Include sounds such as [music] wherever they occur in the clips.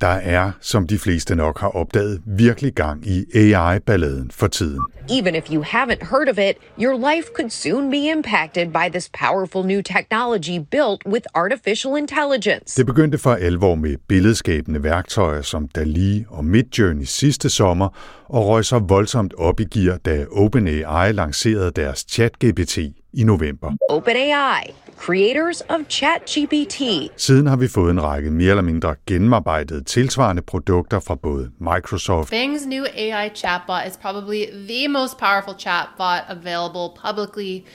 Der er, som de fleste nok har opdaget, virkelig gang i AI-balladen for tiden. Even if you haven't heard of it, your life could soon be impacted by this powerful new technology built with artificial intelligence. Det begyndte for alvor med billedskabende værktøjer som DALI og Midjourney sidste sommer, og røg så voldsomt op i gear, da OpenAI lancerede deres ChatGPT i november. OpenAI, creators of ChatGPT. Siden har vi fået en række mere eller mindre gennemarbejdede tilsvarende produkter fra både Microsoft, Bing's new AI chatbot is probably the most powerful chatbot available publicly,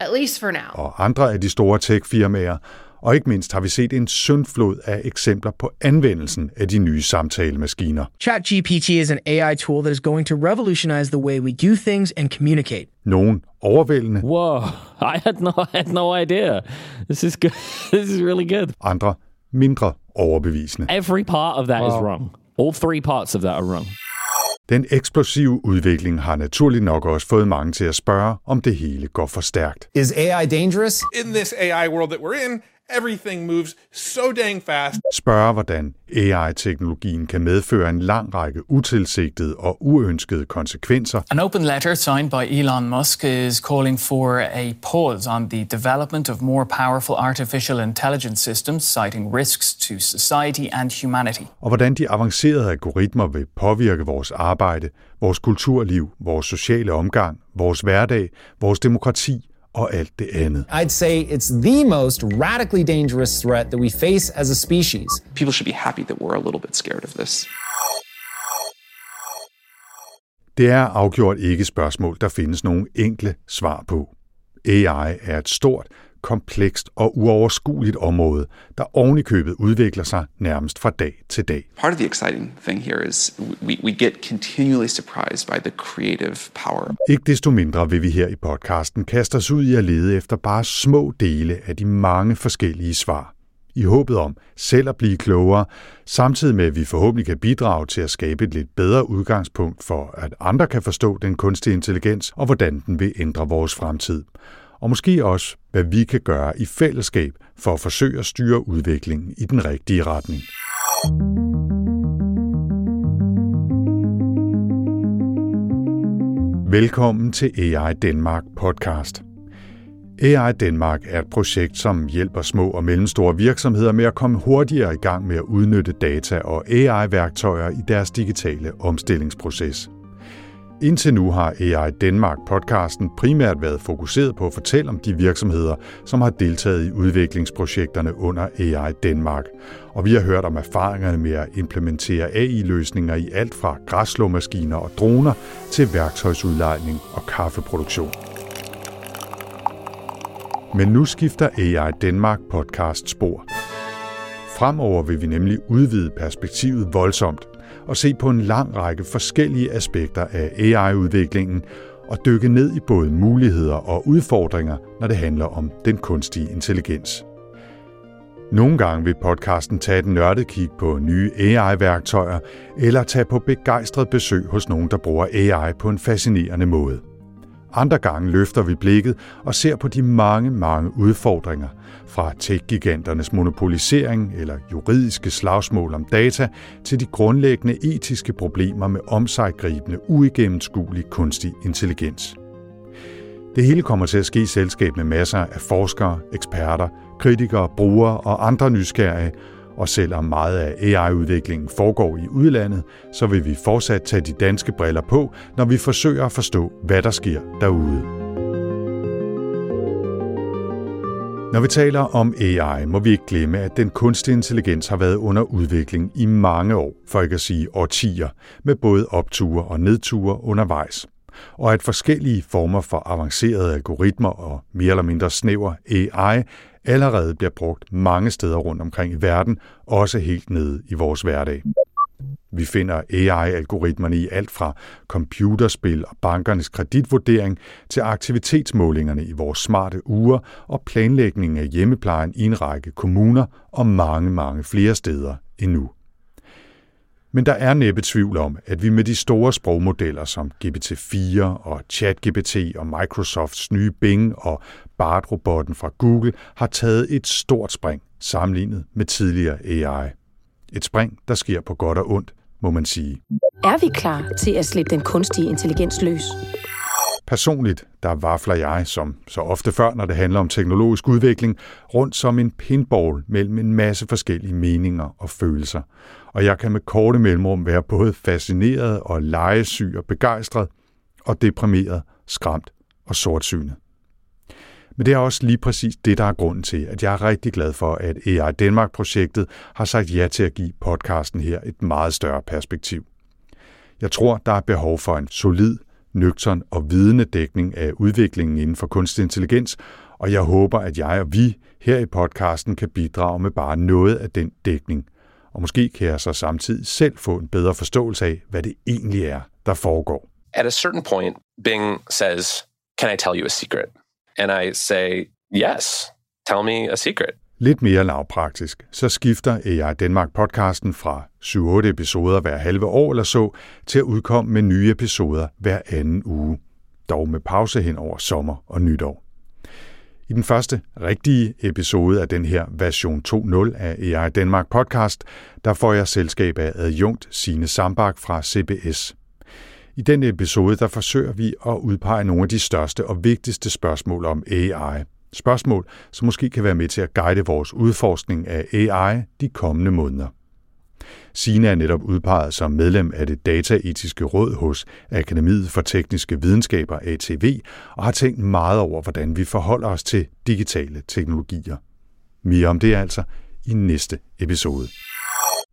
at least for now. og andre af de store tech-firmaer, og ikke mindst har vi set en syndflod af eksempler på anvendelsen af de nye samtalemaskiner. ChatGPT is an AI tool that is going to revolutionize the way we do things and communicate. Nogen overvældende, Whoa, [laughs] I had no, I had no idea. This is good. [laughs] This is really good. andre mindre overbevisende. Every part of that is wrong. All three parts of that are wrong. Den eksplosive udvikling har naturligt nok også fået mange til at spørge, om det hele går for stærkt. Is AI dangerous? in this AI world that we're in, everything moves so dang fast. Spørge, hvordan AI-teknologien kan medføre en lang række utilsigtede og uønskede konsekvenser, An open letter signed by Elon Musk is calling for a pause on the development of more powerful artificial intelligence systems, citing risks to society and humanity. og hvordan de avancerede algoritmer vil påvirke vores arbejde, vores kulturliv, vores sociale omgang, vores hverdag, vores demokrati og alt det andet. I'd say it's the most radically dangerous threat that we face as a species. people should be happy that we're a little bit scared of this. Det er afgjort ikke spørgsmål, der findes nogle enkle svar på. AI er et stort, komplekst og uoverskueligt område, der ovenikøbet udvikler sig nærmest fra dag til dag. Part of the exciting thing here is we, we get continually surprised by the creative power. Ikke desto mindre vil vi her i podcasten kaste os ud i at lede efter bare små dele af de mange forskellige svar. I håbet om selv at blive klogere, samtidig med at vi forhåbentlig kan bidrage til at skabe et lidt bedre udgangspunkt for, at andre kan forstå den kunstige intelligens og hvordan den vil ændre vores fremtid. Og måske også, hvad vi kan gøre i fællesskab for at forsøge at styre udviklingen i den rigtige retning. Velkommen til AI Danmark podcast. AI Danmark er et projekt, som hjælper små og mellemstore virksomheder med at komme hurtigere i gang med at udnytte data og AI-værktøjer i deres digitale omstillingsproces. Indtil nu har AI Danmark podcasten primært været fokuseret på at fortælle om de virksomheder, som har deltaget i udviklingsprojekterne under AI Danmark. Og vi har hørt om erfaringerne med at implementere AI-løsninger i alt fra græsslåmaskiner og droner til værktøjsudlejning og kaffeproduktion. Men nu skifter AI Danmark podcast spor. Fremover vil vi nemlig udvide perspektivet voldsomt og se på en lang række forskellige aspekter af AI-udviklingen og dykke ned i både muligheder og udfordringer, når det handler om den kunstige intelligens. Nogle gange vil podcasten tage et nørdet kig på nye AI-værktøjer eller tage på begejstret besøg hos nogen, der bruger AI på en fascinerende måde. Andre gange løfter vi blikket og ser på de mange, mange udfordringer, fra tech-giganternes monopolisering eller juridiske slagsmål om data, til de grundlæggende etiske problemer med omsejgribende, uigennemskuelig kunstig intelligens. Det hele kommer til at ske i selskab med masser af forskere, eksperter, kritikere, brugere og andre nysgerrige, og selvom meget af AI-udviklingen foregår i udlandet, så vil vi fortsat tage de danske briller på, når vi forsøger at forstå, hvad der sker derude. Når vi taler om AI, må vi ikke glemme, at den kunstige intelligens har været under udvikling i mange år, for ikke at sige årtier, med både opture og nedture undervejs. Og at forskellige former for avancerede algoritmer og mere eller mindre snæver AI allerede bliver brugt mange steder rundt omkring i verden, også helt nede i vores hverdag. Vi finder AI-algoritmerne i alt fra computerspil og bankernes kreditvurdering til aktivitetsmålingerne i vores smarte ure og planlægningen af hjemmeplejen i en række kommuner og mange, mange flere steder endnu. Men der er næppe tvivl om, at vi med de store sprogmodeller som GPT-4 og ChatGPT og Microsofts nye Bing og BART-robotten fra Google har taget et stort spring sammenlignet med tidligere AI. Et spring, der sker på godt og ondt, må man sige. Er vi klar til at slippe den kunstige intelligens løs? Personligt, der vafler jeg, som så ofte før, når det handler om teknologisk udvikling, rundt som en pinball mellem en masse forskellige meninger og følelser. Og jeg kan med korte mellemrum være både fascineret og legesyg og begejstret, og deprimeret, skræmt og sortsynet. Men det er også lige præcis det, der er grunden til, at jeg er rigtig glad for, at AI Danmark-projektet har sagt ja til at give podcasten her et meget større perspektiv. Jeg tror, der er behov for en solid, nøgtern og vidende dækning af udviklingen inden for kunstig intelligens, og jeg håber, at jeg og vi her i podcasten kan bidrage med bare noget af den dækning. Og måske kan jeg så samtidig selv få en bedre forståelse af, hvad det egentlig er, der foregår. At a certain point, Bing says, Can I tell you a secret? And I say, Yes, tell me a secret. Lidt mere lavpraktisk, så skifter AI Danmark podcasten fra 7-8 episoder hver halve år eller så, til at udkomme med nye episoder hver anden uge. Dog med pause hen over sommer og nytår. I den første rigtige episode af den her version 2.0 af AI Danmark podcast, der får jeg selskab af adjunkt Sine Sambak fra CBS. I den episode der forsøger vi at udpege nogle af de største og vigtigste spørgsmål om AI. Spørgsmål, som måske kan være med til at guide vores udforskning af AI de kommende måneder. Sina er netop udpeget som medlem af det dataetiske råd hos Akademiet for Tekniske Videnskaber ATV og har tænkt meget over, hvordan vi forholder os til digitale teknologier. Mere om det altså i næste episode.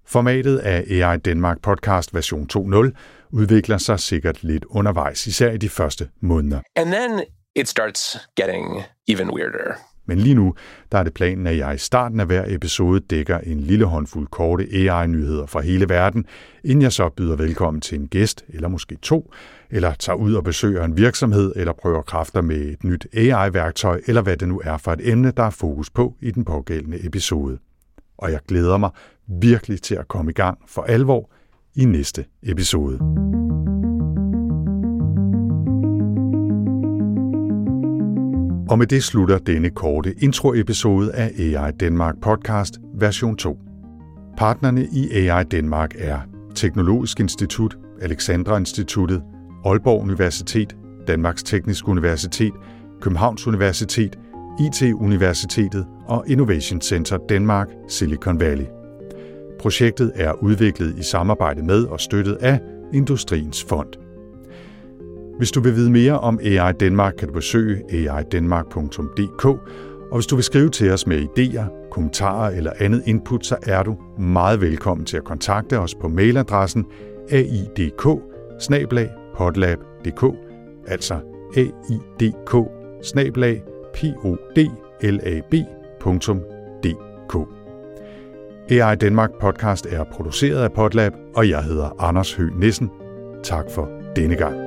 Formatet af AI Danmark podcast version 2.0 udvikler sig sikkert lidt undervejs, især i de første måneder. And then it starts getting even weirder. Men lige nu, der er det planen, at jeg i starten af hver episode dækker en lille håndfuld korte AI-nyheder fra hele verden, inden jeg så byder velkommen til en gæst, eller måske to, eller tager ud og besøger en virksomhed, eller prøver kræfter med et nyt AI-værktøj, eller hvad det nu er for et emne, der er fokus på i den pågældende episode. Og jeg glæder mig virkelig til at komme i gang for alvor i næste episode. Og med det slutter denne korte introepisode af AI Danmark podcast version 2. Partnerne i AI Danmark er Teknologisk Institut, Alexandra Instituttet, Aalborg Universitet, Danmarks Tekniske Universitet, Københavns Universitet, IT-universitetet og Innovation Center Danmark Silicon Valley. Projektet er udviklet i samarbejde med og støttet af Industriens Fond. Hvis du vil vide mere om AI Danmark, kan du besøge aidanmark.dk, og hvis du vil skrive til os med idéer, kommentarer eller andet input, så er du meget velkommen til at kontakte os på mailadressen aidk altså aidk podlab.dk. AI Danmark podcast er produceret af Podlab, og jeg hedder Anders Høgh Nissen. Tak for denne gang.